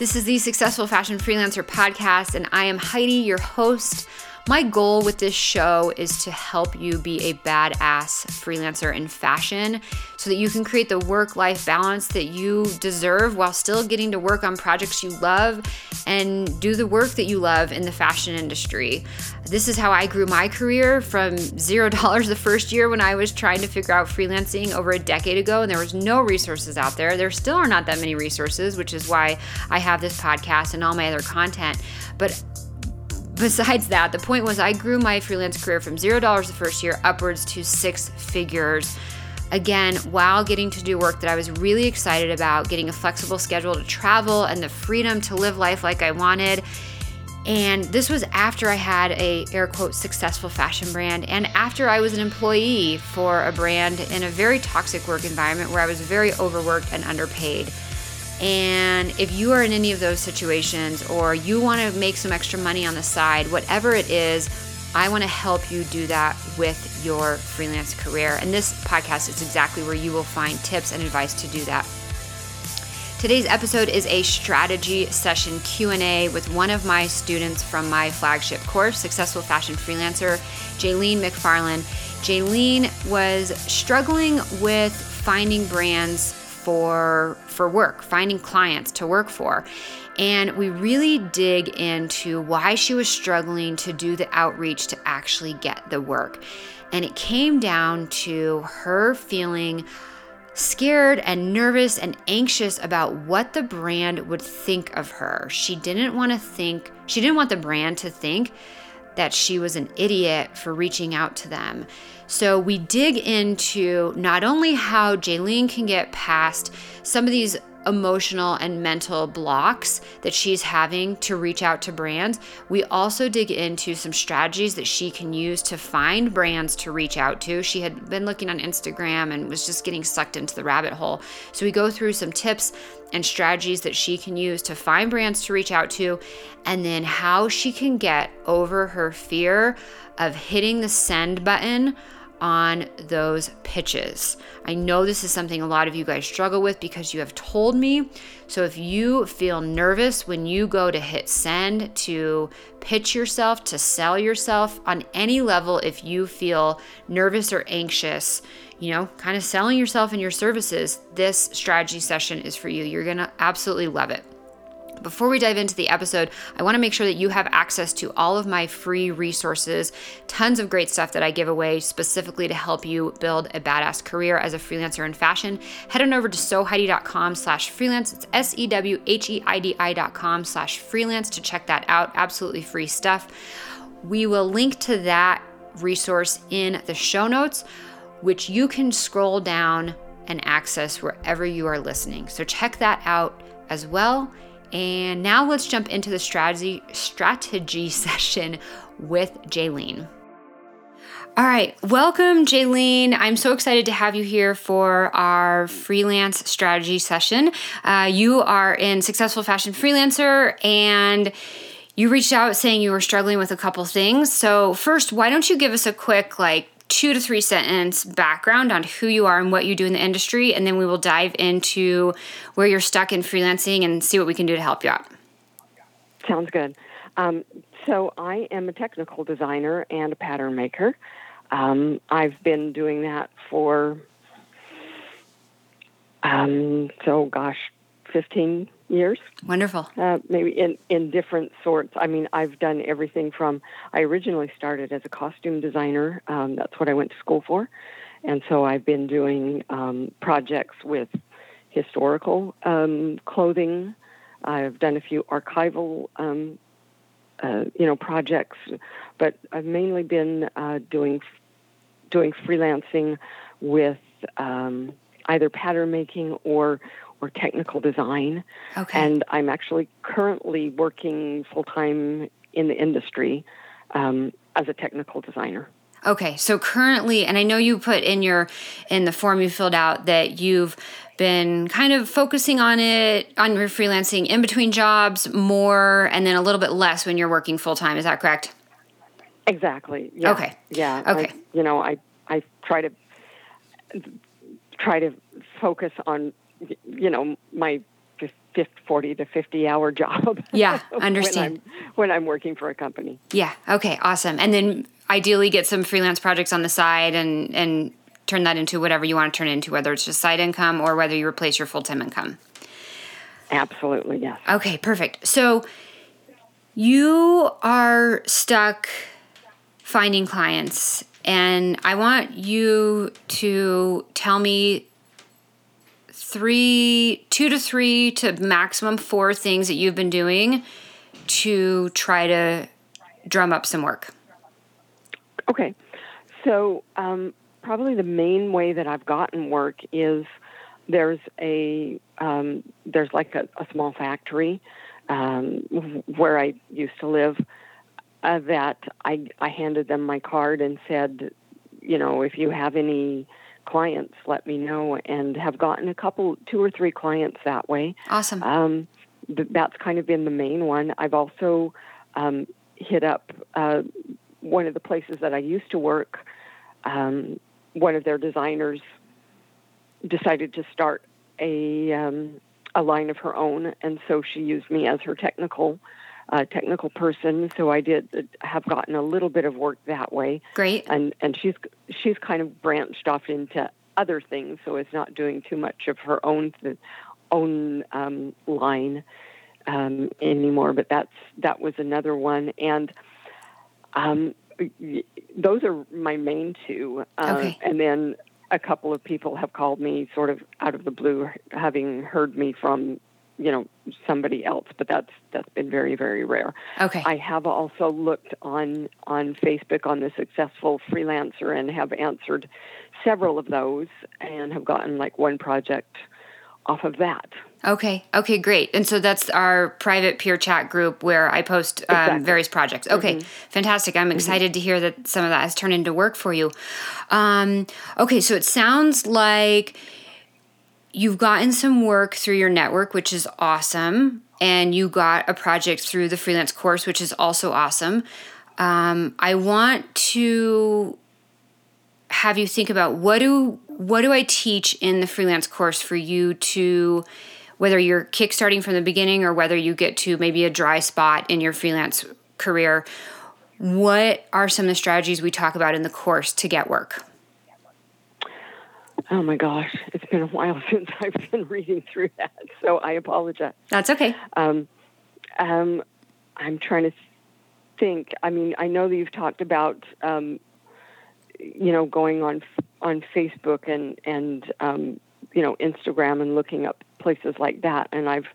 This is the Successful Fashion Freelancer podcast, and I am Heidi, your host. My goal with this show is to help you be a badass freelancer in fashion so that you can create the work life balance that you deserve while still getting to work on projects you love and do the work that you love in the fashion industry. This is how I grew my career from zero dollars the first year when I was trying to figure out freelancing over a decade ago, and there was no resources out there. There still are not that many resources, which is why I have this podcast and all my other content. But besides that, the point was I grew my freelance career from zero dollars the first year upwards to six figures. Again, while getting to do work that I was really excited about, getting a flexible schedule to travel and the freedom to live life like I wanted. And this was after I had a air quote successful fashion brand and after I was an employee for a brand in a very toxic work environment where I was very overworked and underpaid. And if you are in any of those situations or you want to make some extra money on the side, whatever it is, I want to help you do that with your freelance career. And this podcast is exactly where you will find tips and advice to do that. Today's episode is a strategy session Q&A with one of my students from my flagship course, Successful Fashion Freelancer, Jaylene McFarland. Jaylene was struggling with finding brands for for work, finding clients to work for. And we really dig into why she was struggling to do the outreach to actually get the work. And it came down to her feeling scared and nervous and anxious about what the brand would think of her. She didn't want to think, she didn't want the brand to think that she was an idiot for reaching out to them. So we dig into not only how Jaylene can get past some of these emotional and mental blocks that she's having to reach out to brands, we also dig into some strategies that she can use to find brands to reach out to. She had been looking on Instagram and was just getting sucked into the rabbit hole. So we go through some tips and strategies that she can use to find brands to reach out to, and then how she can get over her fear of hitting the send button on those pitches. I know this is something a lot of you guys struggle with because you have told me. So if you feel nervous when you go to hit send to pitch yourself, to sell yourself on any level, if you feel nervous or anxious, you know, kind of selling yourself and your services, this strategy session is for you. You're going to absolutely love it. Before we dive into the episode, I want to make sure that you have access to all of my free resources, tons of great stuff that I give away specifically to help you build a badass career as a freelancer in fashion. Head on over to sewheidi.com slash freelance. It's S-E-W-H-E-I-D-I dot com slash freelance to check that out. Absolutely free stuff. We will link to that resource in the show notes, which you can scroll down and access wherever you are listening. So check that out as well. And now let's jump into the strategy strategy session with Jaylene. All right, welcome, Jaylene. I'm so excited to have you here for our freelance strategy session. Uh, you are in Successful Fashion Freelancer and you reached out saying you were struggling with a couple things. So, first, why don't you give us a quick, like, two to three sentence background on who you are and what you do in the industry, and then we will dive into where you're stuck in freelancing and see what we can do to help you out. Sounds good. Um, so, I am a technical designer and a pattern maker. Um, I've been doing that for, um, so gosh, 15 years. Wonderful. Uh, maybe in, in different sorts. I mean, I've done everything from, I originally started as a costume designer. Um, that's what I went to school for. And so I've been doing um, projects with historical um, clothing. I've done a few archival, um, uh, you know, projects, but I've mainly been uh, doing doing freelancing with um, either pattern making or or technical design. Okay. And I'm actually currently working full time in the industry um, as a technical designer. Okay, so currently, and I know you put in your in the form you filled out that you've been kind of focusing on it on your freelancing in between jobs more, and then a little bit less when you're working full time. Is that correct? Exactly. Yeah. Okay. Yeah. Okay. I, you know, I I try to try to focus on you know my 40 to 50 hour job. Yeah, understand. when, I'm, when I'm working for a company. Yeah. Okay. Awesome. And then ideally get some freelance projects on the side and and turn that into whatever you want to turn into, whether it's just side income or whether you replace your full time income. Absolutely, yes. Okay, perfect. So you are stuck finding clients, and I want you to tell me three, two to three to maximum four things that you've been doing to try to drum up some work. Okay. So, um, probably the main way that I've gotten work is there's a um, there's like a, a small factory um, where I used to live uh, that I I handed them my card and said, you know, if you have any clients, let me know, and have gotten a couple, two or three clients that way. Awesome. Um, th- that's kind of been the main one. I've also um, hit up uh, one of the places that I used to work. Um, one of their designers decided to start a um, a line of her own, and so she used me as her technical uh, technical person. So I did have gotten a little bit of work that way. Great. And and she's she's kind of branched off into other things, so is not doing too much of her own own um, line um, anymore. But that's that was another one, and um, those are my main two. Uh, okay. And then a couple of people have called me sort of out of the blue, having heard me from you know somebody else but that's that's been very very rare okay i have also looked on on facebook on the successful freelancer and have answered several of those and have gotten like one project off of that Okay. Okay, great. And so that's our private peer chat group where I post um, exactly. various projects. Okay, mm-hmm. fantastic. I'm mm-hmm. excited mm-hmm. to hear that some of that has turned into work for you. Um, okay, so it sounds like you've gotten some work through your network, which is awesome. And you got a project through the freelance course, which is also awesome. Um, I want to have you think about what do what do I teach in the freelance course for you to whether you're kickstarting from the beginning or whether you get to maybe a dry spot in your freelance career, what are some of the strategies we talk about in the course to get work? Oh my gosh, it's been a while since I've been reading through that, so I apologize. That's okay. Um, um, I'm trying to think. I mean, I know that you've talked about, um, you know, going on on Facebook and and um, you know Instagram and looking up places like that. And I've,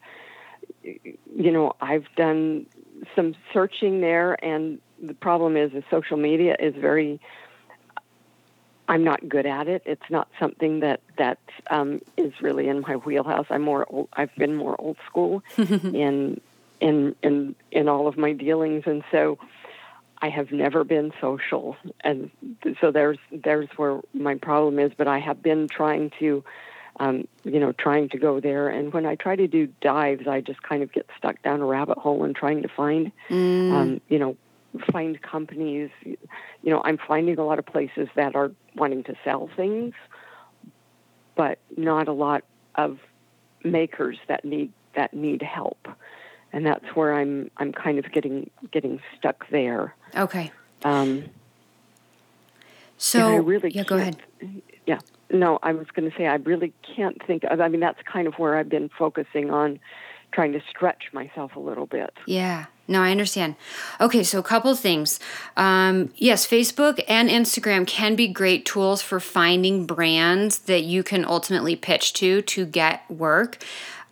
you know, I've done some searching there, and the problem is, the social media is very. I'm not good at it. It's not something that that um, is really in my wheelhouse. I'm more. Old, I've been more old school in in in in all of my dealings, and so I have never been social, and so there's there's where my problem is. But I have been trying to um, you know, trying to go there. And when I try to do dives, I just kind of get stuck down a rabbit hole and trying to find, mm. um, you know, find companies. You know, I'm finding a lot of places that are wanting to sell things, but not a lot of makers that need that need help. And that's where I'm I'm kind of getting getting stuck there. Okay. Um, so I really yeah, go ahead. Yeah. No, I was going to say I really can't think of. I mean, that's kind of where I've been focusing on trying to stretch myself a little bit. Yeah. No, I understand. Okay, so a couple things. Um, yes, Facebook and Instagram can be great tools for finding brands that you can ultimately pitch to to get work.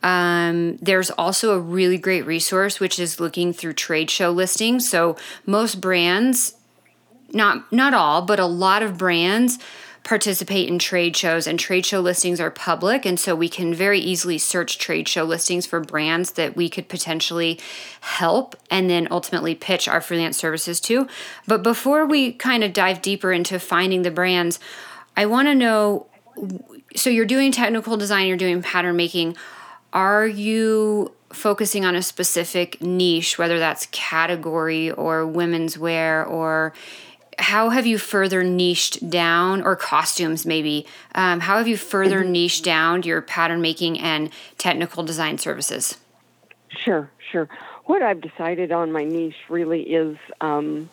Um, there's also a really great resource which is looking through trade show listings. So most brands, not not all, but a lot of brands participate in trade shows, and trade show listings are public. And so we can very easily search trade show listings for brands that we could potentially help and then ultimately pitch our freelance services to. But before we kind of dive deeper into finding the brands, I want to know so you're doing technical design, you're doing pattern making. Are you focusing on a specific niche, whether that's category or women's wear or how have you further niched down, or costumes maybe? Um, how have you further mm-hmm. niched down your pattern making and technical design services? Sure, sure. What I've decided on my niche really is um,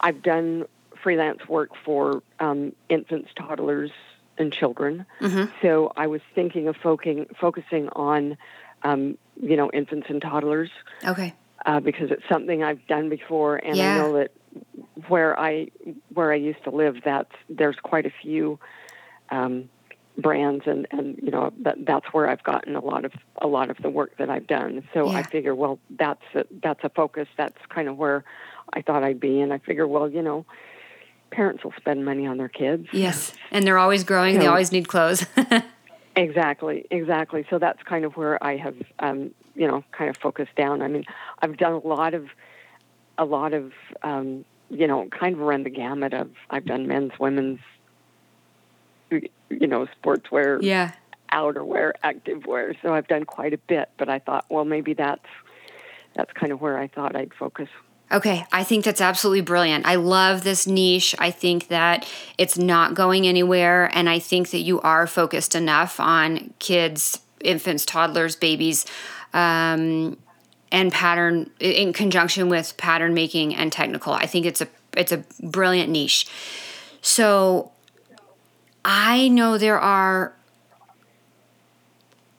I've done freelance work for um, infants, toddlers, and children. Mm-hmm. So I was thinking of focusing focusing on, um, you know, infants and toddlers. Okay. Uh, because it's something I've done before, and yeah. I know that where I where I used to live, that's there's quite a few um, brands, and and you know that that's where I've gotten a lot of a lot of the work that I've done. So yeah. I figure, well, that's a, that's a focus. That's kind of where I thought I'd be, and I figure, well, you know, parents will spend money on their kids. Yes, and they're always growing. So, they always need clothes. exactly, exactly. So that's kind of where I have, um, you know, kind of focused down. I mean, I've done a lot of a lot of um, you know, kind of run the gamut of I've done men's, women's, you know, sportswear, yeah, outerwear, activewear. So I've done quite a bit. But I thought, well, maybe that's that's kind of where I thought I'd focus. Okay, I think that's absolutely brilliant. I love this niche. I think that it's not going anywhere. And I think that you are focused enough on kids, infants, toddlers, babies, um, and pattern in conjunction with pattern making and technical. I think it's a it's a brilliant niche. So I know there are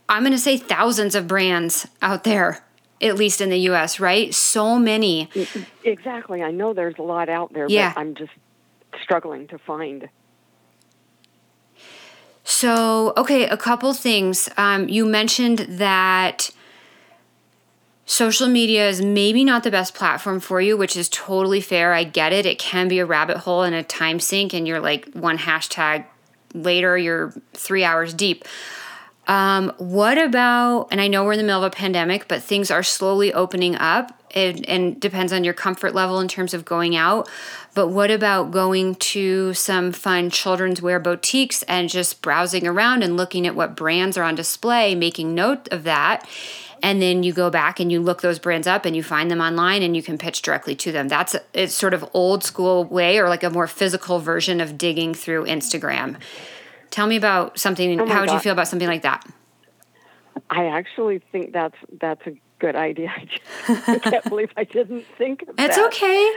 I'm going to say thousands of brands out there at least in the US, right? So many. Exactly. I know there's a lot out there, yeah. but I'm just struggling to find. So, okay, a couple things. Um, you mentioned that social media is maybe not the best platform for you, which is totally fair. I get it. It can be a rabbit hole and a time sink, and you're like one hashtag later, you're three hours deep. Um, what about, and I know we're in the middle of a pandemic, but things are slowly opening up. And depends on your comfort level in terms of going out. But what about going to some fun children's wear boutiques and just browsing around and looking at what brands are on display, making note of that? And then you go back and you look those brands up and you find them online and you can pitch directly to them. That's it's sort of old school way or like a more physical version of digging through instagram. Tell me about something oh how would you feel about something like that? I actually think that's that's a good idea. I can't believe i didn't think of it's that. okay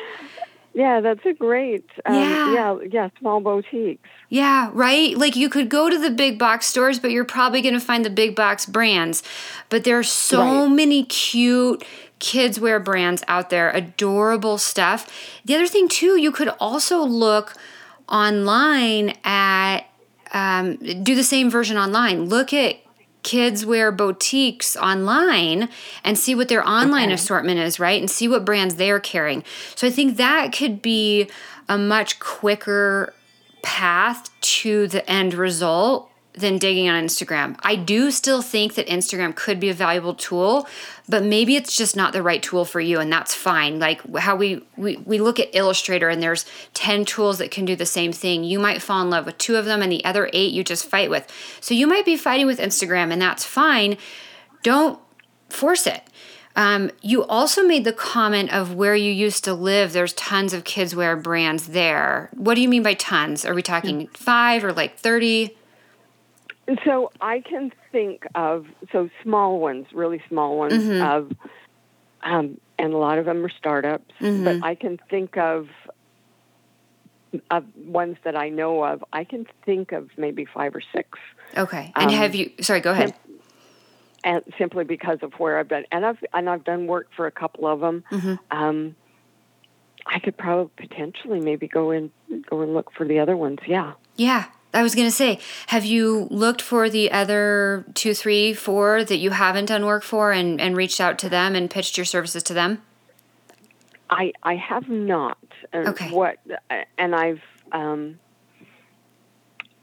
yeah, that's a great. Um, yeah. yeah, yeah, small boutiques. Yeah, right. Like you could go to the big box stores, but you're probably going to find the big box brands. But there are so right. many cute kids wear brands out there, adorable stuff. The other thing too, you could also look online at um, do the same version online. Look at kids wear boutiques online and see what their online okay. assortment is, right? And see what brands they're carrying. So I think that could be a much quicker path to the end result than digging on Instagram. I do still think that Instagram could be a valuable tool, but maybe it's just not the right tool for you and that's fine. Like how we we we look at Illustrator and there's 10 tools that can do the same thing. You might fall in love with two of them and the other 8 you just fight with. So you might be fighting with Instagram and that's fine. Don't force it. Um, you also made the comment of where you used to live. There's tons of kids wear brands there. What do you mean by tons? Are we talking five or like 30? So I can think of so small ones, really small ones mm-hmm. of, um, and a lot of them are startups. Mm-hmm. But I can think of of ones that I know of. I can think of maybe five or six. Okay. And um, have you? Sorry, go ahead. And simply because of where I've been, and I've and I've done work for a couple of them. Mm-hmm. Um, I could probably potentially maybe go in go and look for the other ones. Yeah. Yeah. I was going to say, have you looked for the other two, three, four that you haven't done work for and, and reached out to them and pitched your services to them? I, I have not. Okay. What, and I've, um,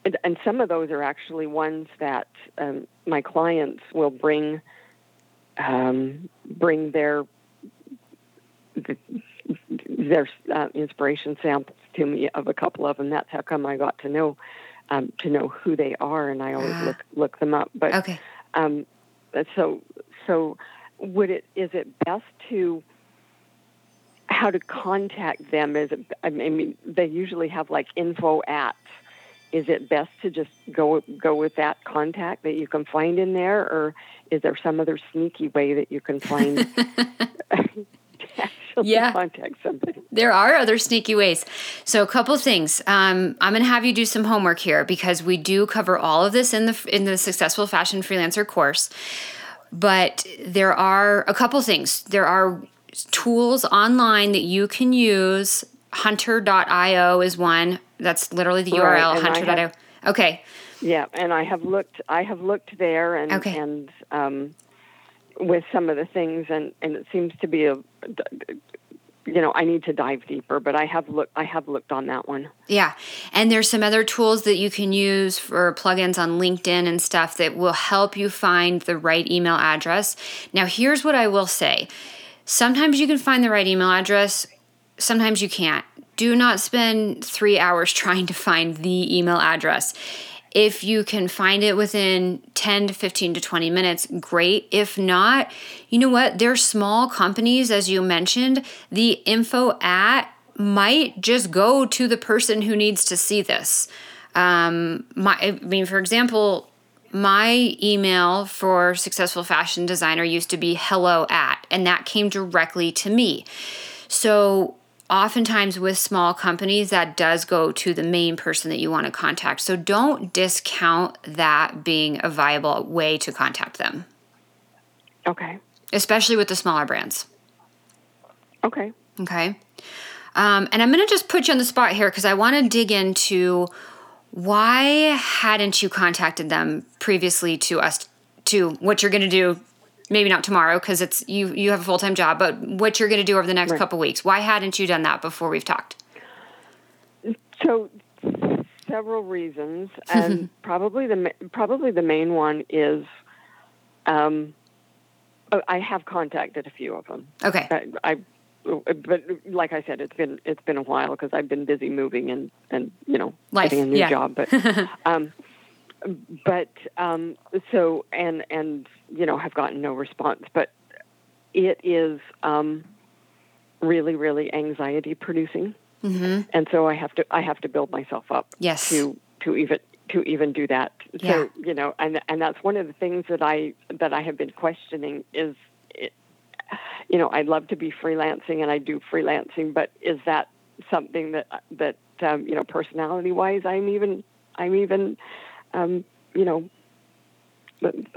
and, and some of those are actually ones that um, my clients will bring, um, bring their, their uh, inspiration samples to me of a couple of them. That's how come I got to know um, to know who they are, and I always ah. look look them up. But okay. Um, so so would it is it best to how to contact them is it, I mean they usually have like info at is it best to just go go with that contact that you can find in there or is there some other sneaky way that you can find actually Yeah. contact somebody There are other sneaky ways. So, a couple things. Um, I'm going to have you do some homework here because we do cover all of this in the in the Successful Fashion Freelancer course. But there are a couple things. There are tools online that you can use. Hunter.io is one. That's literally the Right, URL. Hunter.io. have- Okay. Yeah, and I have looked. I have looked there, and Okay. and um, with some of the things, and and it seems to be a, you know, I need to dive deeper, but I have looked. I have looked on that one. Yeah. And there's some other tools that you can use for plugins on LinkedIn and stuff that will help you find the right email address. Now, here's what I will say sometimes you can find the right email address, sometimes you can't. Do not spend three hours trying to find the email address. If you can find it within 10 to 15 to 20 minutes, great. If not, you know what? They're small companies, as you mentioned. The info at might just go to the person who needs to see this. Um, my, I mean, for example, my email for successful fashion designer used to be hello at, and that came directly to me. So oftentimes with small companies, that does go to the main person that you want to contact. So don't discount that being a viable way to contact them, Okay. especially with the smaller brands. Okay. Okay. Um, and I'm going to just put you on the spot here because I want to dig into why hadn't you contacted them previously to us to what you're going to do maybe not tomorrow because it's you you have a full-time job but what you're going to do over the next Right. couple weeks why hadn't you done that before we've talked So several reasons, and probably the probably the main one is, um, oh, I have contacted a few of them. okay I, I but like I said, it's been it's been a while because I've been busy moving and and you know Life, getting a new yeah. job. But um, but um, so and and you know have gotten no response. But it is um, really really anxiety producing, mm-hmm. and so I have to I have to build myself up yes to to even to even do that. Yeah. So you know, and and that's one of the things that I that I have been questioning is, it, you know, I'd love to be freelancing and I do freelancing, but is that something that that um, you know, personality wise, I'm even I'm even, um, you know.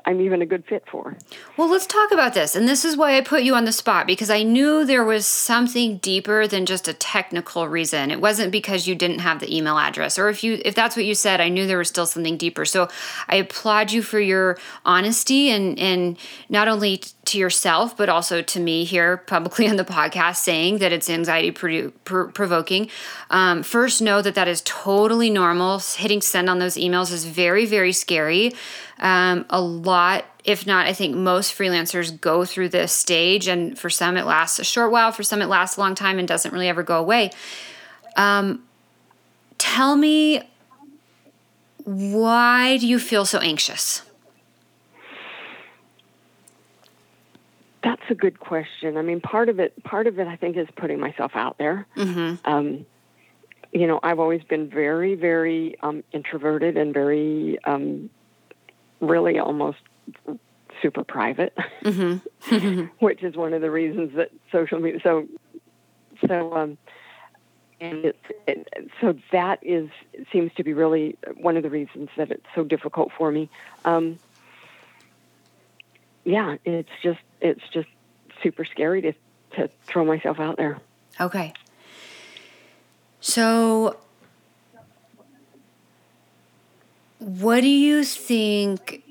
I'm even a good fit for. Well, let's talk about this. And this is why I put you on the spot because I knew there was something deeper than just a technical reason. It wasn't because you didn't have the email address or if you if that's what you said, I knew there was still something deeper. So, I applaud you for your honesty and and not only to yourself but also to me here publicly on the podcast saying that it's anxiety produ- pr- provoking. Um, first, know that that is totally normal. Hitting send on those emails is very very scary. Um, a lot, if not, I think most freelancers go through this stage, and for some it lasts a short while, for some it lasts a long time and doesn't really ever go away. Um, tell me, why do you feel so anxious? That's a good question. I mean, part of it, part of it, I think, is putting myself out there. Mm-hmm. Um, you know, I've always been very, very um, introverted and very, um, really, almost super private, Mm-hmm. which is one of the reasons that social media. So, so, um, and it's it, so that is seems to be really one of the reasons that it's so difficult for me. Um, yeah, it's just it's just super scary to to throw myself out there. Okay. So, what do you think?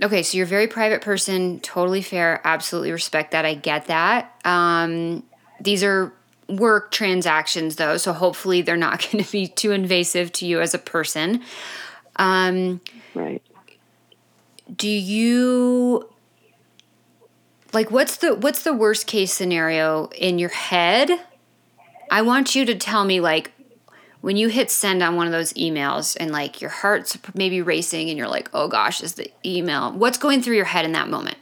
Okay, so you're a very private person, totally fair, absolutely respect that. I get that. Um, these are work transactions, though, so hopefully they're not going to be too invasive to you as a person. Um, Right. do you like what's the what's the worst case scenario in your head i want you to tell me like when you hit send on one of those emails and like your heart's maybe racing and you're like oh gosh is the email what's going through your head in that moment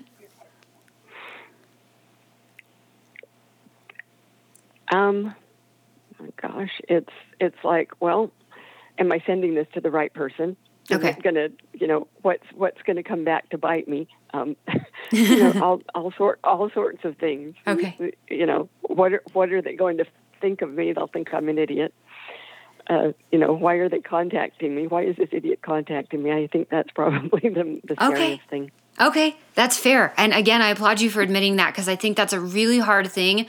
Um, oh gosh, it's it's like, well, am I sending this to the right person? Okay. it gonna, you know, what's what's gonna come back to bite me? Um, you know, all all sort all sorts of things. Okay. You know, what are what are they going to think of me? They'll think I'm an idiot. Uh, you know, why are they contacting me? Why is this idiot contacting me? I think that's probably the, the Okay. scariest thing. Okay, that's fair. And again, I applaud you for admitting that because I think that's a really hard thing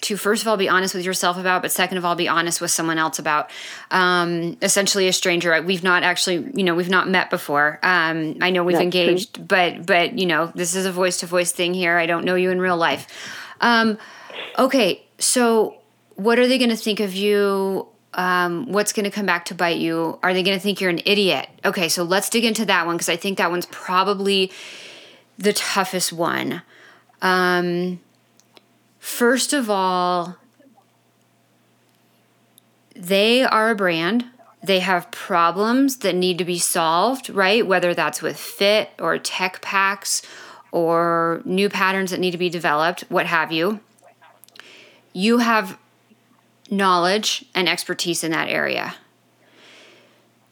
to first of all be honest with yourself about, but second of all be honest with someone else about. Um, essentially, a stranger. We've not actually, you know, we've not met before. Um, I know we've That's engaged, but but you know, this is a voice to voice thing here. I don't know you in real life. Um, okay, so what are they going to think of you? Um, what's going to come back to bite you? Are they going to think you're an idiot? Okay, so let's dig into that one because I think that one's probably the toughest one. Um, first of all, they are a brand. They have problems that need to be solved, right? Whether that's with fit or tech packs or new patterns that need to be developed, what have you. You have knowledge and expertise in that area.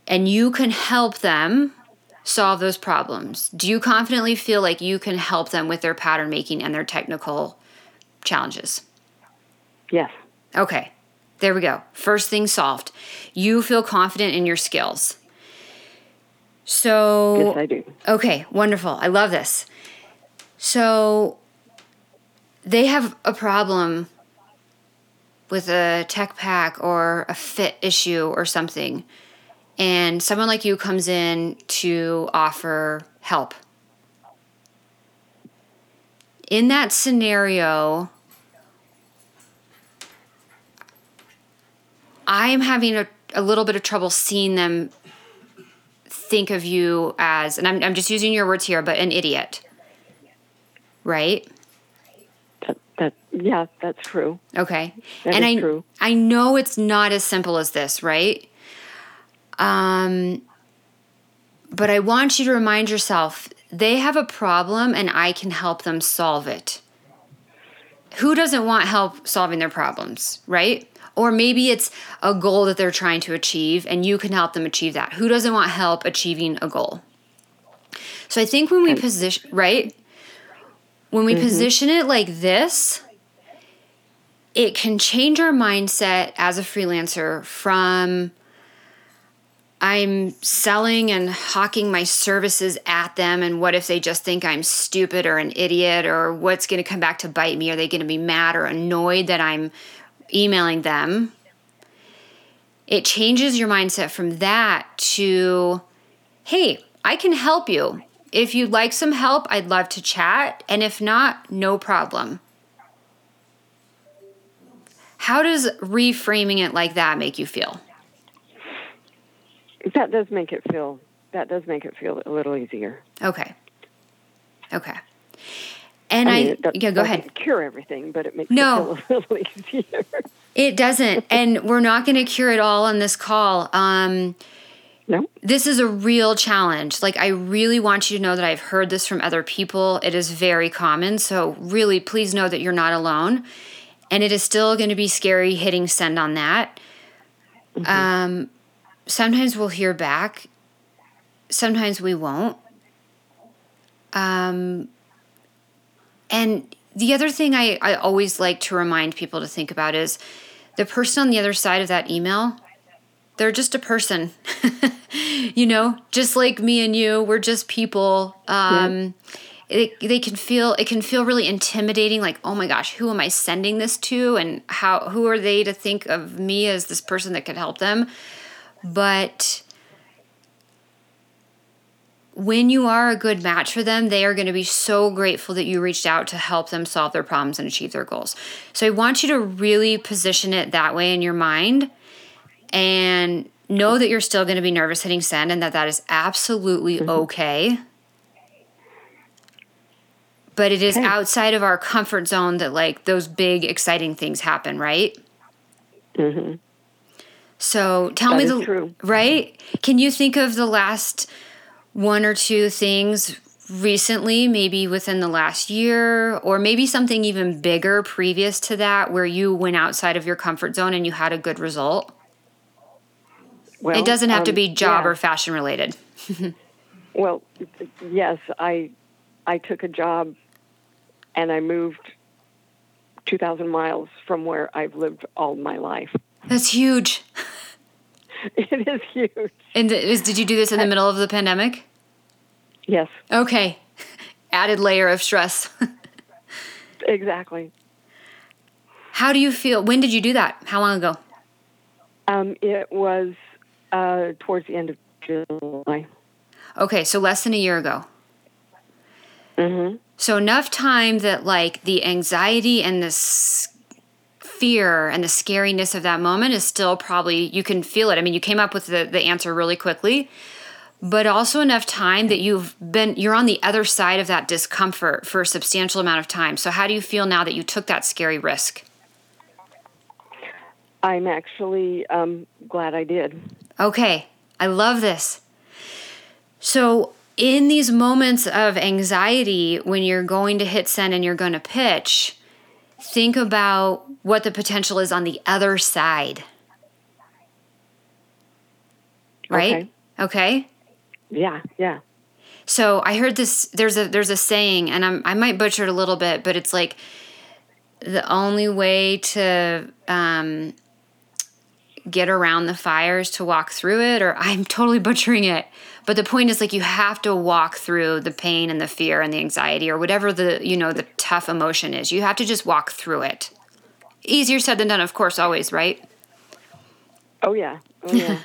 And you can help them solve those problems. Do you confidently feel like you can help them with their pattern making and their technical challenges? Yes. Okay, there we go. First thing solved. You feel confident in your skills. So, Yes, I do. Okay, wonderful. I love this. So they have a problem with a tech pack or a fit issue or something. And someone like you comes in to offer help. In that scenario, I'm having a, a little bit of trouble seeing them think of you as, and I'm, I'm just using your words here, but an idiot. Right? That, that yeah, that's true. Okay. That and I true. I know it's not as simple as this, right? Um but I want you to remind yourself they have a problem and I can help them solve it. Who doesn't want help solving their problems, right? Or maybe it's a goal that they're trying to achieve and you can help them achieve that. Who doesn't want help achieving a goal? So I think when we position, right? When we mm-hmm. position it like this, it can change our mindset as a freelancer from I'm selling and hawking my services at them, and what if they just think I'm stupid or an idiot, or what's going to come back to bite me? Are they going to be mad or annoyed that I'm emailing them? It changes your mindset from that to, hey, I can help you. If you'd like some help, I'd love to chat, and if not, no problem. How does reframing it like that make you feel? That does make it feel that does make it feel a little easier. Okay. Okay. And I I, mean, do- yeah, go ahead. Cure everything, but it makes No. it feel a little easier. It doesn't, and we're not going to cure it all on this call. Um, no, this is a real challenge. Like, I really want you to know that I've heard this from other people. It is very common. So, really, please know that you're not alone. And it is still going to be scary hitting send on that. Um, sometimes we'll hear back, sometimes we won't. Um, and the other thing I, I always like to remind people to think about is the person on the other side of that email they're just a person. You know just like me and you we're just people. Um it, they can feel it can feel really intimidating like oh my gosh who am i sending this to? And how who are they to think of me as this person that could help them? But when you are a good match for them, they are going to be so grateful that you reached out to help them solve their problems and achieve their goals. So I want you to really position it that way in your mind and know that you're still going to be nervous hitting send and that that is absolutely okay. But it is Okay. outside of our comfort zone that like those big exciting things happen, right? hmm So tell That me the true. right. Can you think of the last one or two things recently, maybe within the last year, or maybe something even bigger previous to that where you went outside of your comfort zone and you had a good result? Well, it doesn't have um, to be job yeah. or fashion related. well, yes, I I took a job and I moved 2,000 miles from where I've lived all my life. That's huge. it is huge. And did you do this in the middle of the pandemic? Yes. Okay. Added layer of stress. exactly. How do you feel? When did you do that? How long ago? Um, it was uh, towards the end of July. Okay, so less than a year ago. Mm-hmm. So enough time that like the anxiety and the fear and the scariness of that moment is still probably you can feel it. I mean, you came up with the, the answer really quickly, but also enough time that you've been you're on the other side of that discomfort for a substantial amount of time. So how do you feel now that you took that scary risk? I'm actually um, glad I did. Okay, I love this. So in these moments of anxiety, when you're going to hit send and you're going to pitch, think about what the potential is on the other side. Right? Okay. okay? Yeah, yeah. So I heard this there's a there's a saying and I'm I might butcher it a little bit, but it's like the only way to um, get around the fires to walk through it or I'm totally butchering it. But the point is like you have to walk through the pain and the fear and the anxiety or whatever the, you know, the tough emotion is. You have to just walk through it. Easier said than done, of course, always, right? Oh yeah. Oh yeah.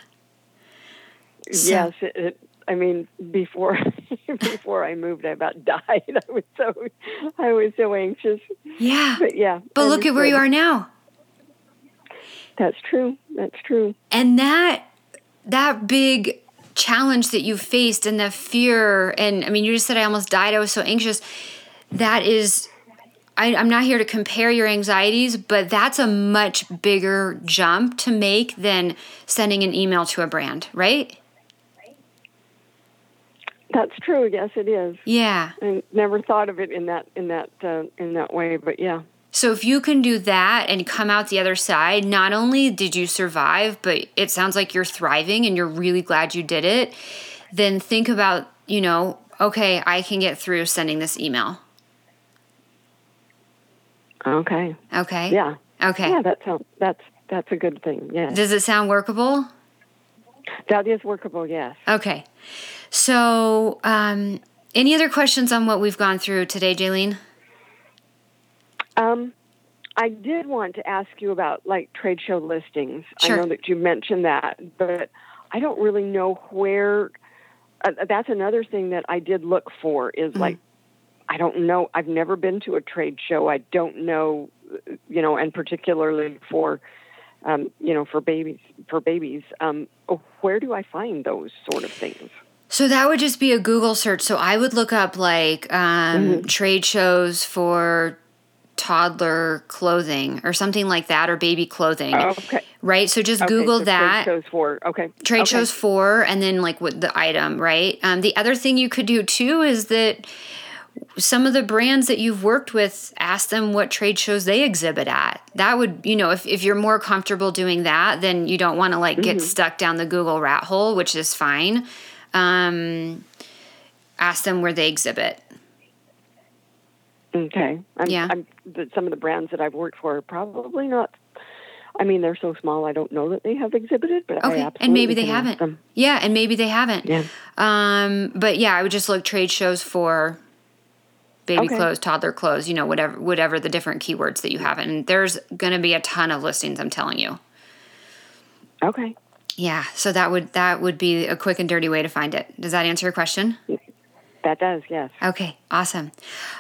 so, yes, it, it, I mean, before before I moved, I about died. I was so I was so anxious. Yeah. But yeah. But look at where you are now. That's true. That's true. And that that big challenge that you faced and the fear and I mean you just said I almost died. I was so anxious. That is I, I'm not here to compare your anxieties, but that's a much bigger jump to make than sending an email to a brand, right? That's true. Yes, it is. Yeah. I never thought of it in that in that uh, in that way, but yeah. So if you can do that and come out the other side, not only did you survive, but it sounds like you're thriving and you're really glad you did it, then think about, you know, okay, I can get through sending this email. Okay. Okay. Yeah. Okay. Yeah, that sounds that's that's a good thing. Yeah. Does it sound workable? That is workable, yes. Okay. So, um, any other questions on what we've gone through today, Jaylene? Um, I did want to ask you about like trade show listings. Sure. I know that you mentioned that, but I don't really know where. Uh, that's another thing that I did look for is mm-hmm. like I don't know. I've never been to a trade show. I don't know, you know, and particularly for, um, you know, for babies, for babies. Um, where do I find those sort of things? So that would just be a Google search. So I would look up like um, mm-hmm. trade shows for toddler clothing or something like that or baby clothing. Oh, okay. Right? So just okay, Google so that. Trade shows for, okay. Trade okay. shows for, and then like what the item, right? Um, the other thing you could do too is that some of the brands that you've worked with ask them what trade shows they exhibit at that would you know if, if you're more comfortable doing that then you don't want to like get mm-hmm. stuck down the google rat hole which is fine um, ask them where they exhibit okay I'm, yeah I'm, some of the brands that i've worked for are probably not I mean, they're so small. I don't know that they have exhibited, but okay, and maybe they haven't. Yeah, and maybe they haven't. Yeah. Um, but yeah, I would just look trade shows for baby okay. clothes, toddler clothes, you know, whatever whatever the different keywords that you have. And there's going to be a ton of listings, I'm telling you. Okay. Yeah, so that would that would be a quick and dirty way to find it. Does that answer your question? That does, yes. Okay, awesome.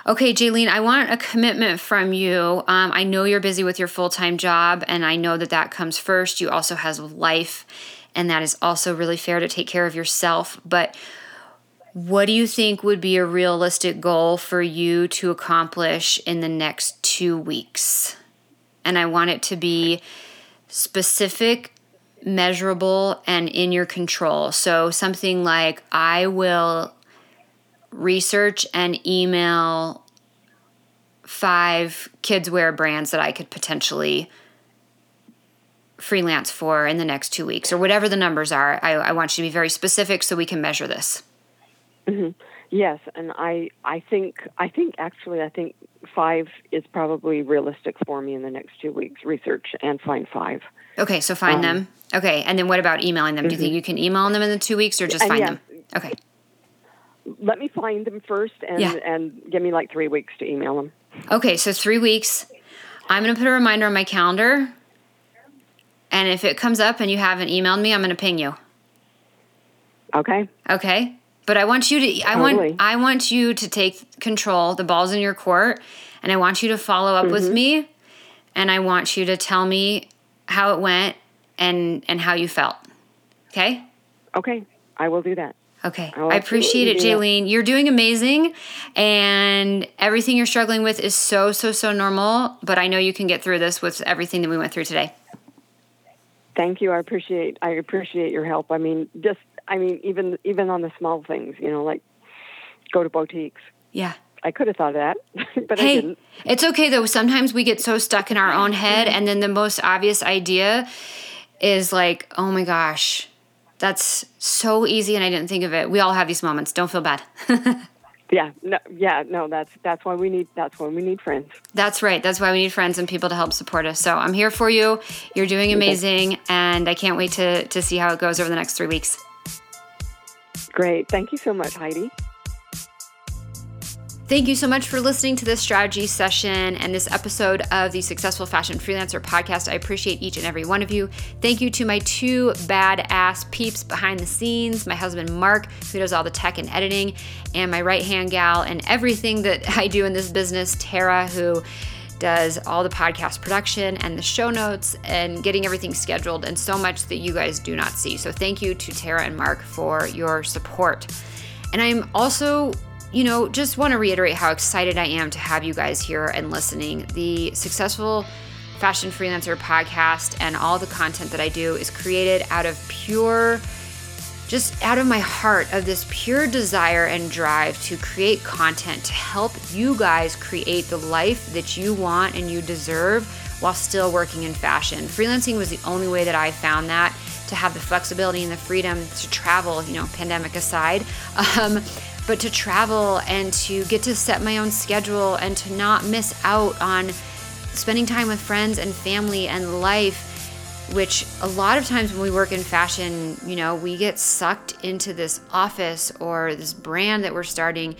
Okay, Jaylene, I want a commitment from you. Um, I know you're busy with your full time job, and I know that that comes first. You also have life, and that is also really fair to take care of yourself. But what do you think would be a realistic goal for you to accomplish in the next two weeks? And I want it to be specific, measurable, and in your control. So something like, I will research and email five kids wear brands that I could potentially freelance for in the next two weeks or whatever the numbers are. I, I want you to be very specific so we can measure this. Mm-hmm. Yes, and I I think I think actually I think five is probably realistic for me in the next two weeks. Research and find five. Okay, so find um, them. Okay, and then what about emailing them? Mm-hmm. Do you think mm-hmm. you can email them in the two weeks or just find yeah, them? Okay. Let me find them first and yeah. and give me like three weeks to email them. Okay, so three weeks. I'm gonna put a reminder on my calendar, and if it comes up and you haven't emailed me, I'm gonna ping you. Okay. Okay. But I want you to I totally. want I want you to take control. The ball's in your court and I want you to follow up mm-hmm. with me and I want you to tell me how it went and and how you felt. Okay? Okay. I will do that. Okay. I oh, appreciate it, Jaylene. You're doing amazing and everything you're struggling with is so so so normal, but I know you can get through this with everything that we went through today. Thank you. I appreciate I appreciate your help. I mean, just I mean, even even on the small things, you know, like go to boutiques. Yeah. I could have thought of that, but hey, I didn't. It's okay though. Sometimes we get so stuck in our own head, mm-hmm. and then the most obvious idea is like, oh my gosh, that's so easy, and I didn't think of it. We all have these moments. Don't feel bad. yeah, no, yeah, no. That's that's why we need that's why we need friends. That's right. That's why we need friends and people to help support us. So I'm here for you. You're doing amazing, and I can't wait to to see how it goes over the next three weeks. Great. Thank you so much, Heidi. Thank you so much for listening to this strategy session and this episode of the Successful Fashion Freelancer podcast. I appreciate each and every one of you. Thank you to my two badass peeps behind the scenes my husband, Mark, who does all the tech and editing, and my right hand gal and everything that I do in this business, Tara, who does all the podcast production and the show notes and getting everything scheduled and so much that you guys do not see. So thank you to Tara and Mark for your support. And I'm also you know, just want to reiterate how excited I am to have you guys here and listening. The Successful Fashion Freelancer podcast and all the content that I do is created out of pure just out of my heart of this pure desire and drive to create content to help you guys create the life that you want and you deserve while still working in fashion. Freelancing was the only way that I found that to have the flexibility and the freedom to travel, you know, pandemic aside. Um, but to travel and to get to set my own schedule and to not miss out on spending time with friends and family and life which a lot of times when we work in fashion, you know, we get sucked into this office or this brand that we're starting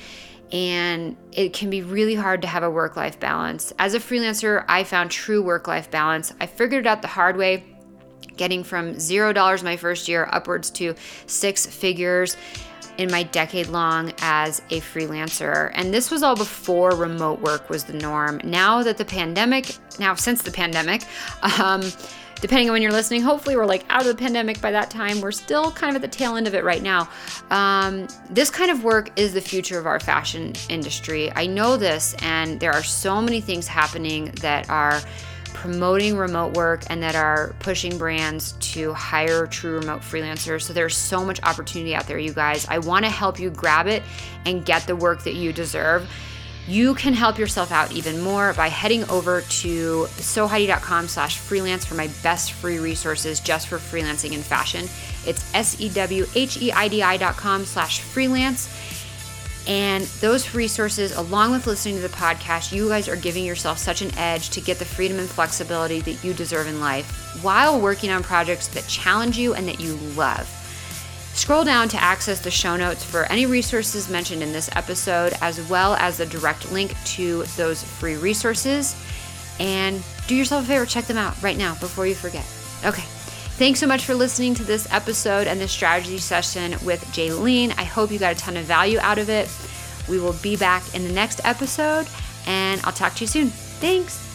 and it can be really hard to have a work life balance. As a freelancer, I found true work life balance. I figured it out the hard way, getting from $0 my first year upwards to six figures in my decade long as a freelancer. And this was all before remote work was the norm. Now that the pandemic, now since the pandemic, um, depending on when you're listening, hopefully we're like out of the pandemic by that time. We're still kind of at the tail end of it right now. Um, this kind of work is the future of our fashion industry. I know this, and there are so many things happening that are promoting remote work and that are pushing brands to hire true remote freelancers. So there's so much opportunity out there, you guys. I want to help you grab it and get the work that you deserve. You can help yourself out even more by heading over to sewheidi.com slash freelance for my best free resources just for freelancing in fashion. It's S-E-W-H-E-I-D-I dot com slash freelance. And those resources, along with listening to the podcast, you guys are giving yourself such an edge to get the freedom and flexibility that you deserve in life while working on projects that challenge you and that you love. Scroll down to access the show notes for any resources mentioned in this episode, as well as the direct link to those free resources. And do yourself a favor, check them out right now before you forget. Okay. Thanks so much for listening to this episode and this strategy session with Jaylene. I hope you got a ton of value out of it. We will be back in the next episode, and I'll talk to you soon. Thanks.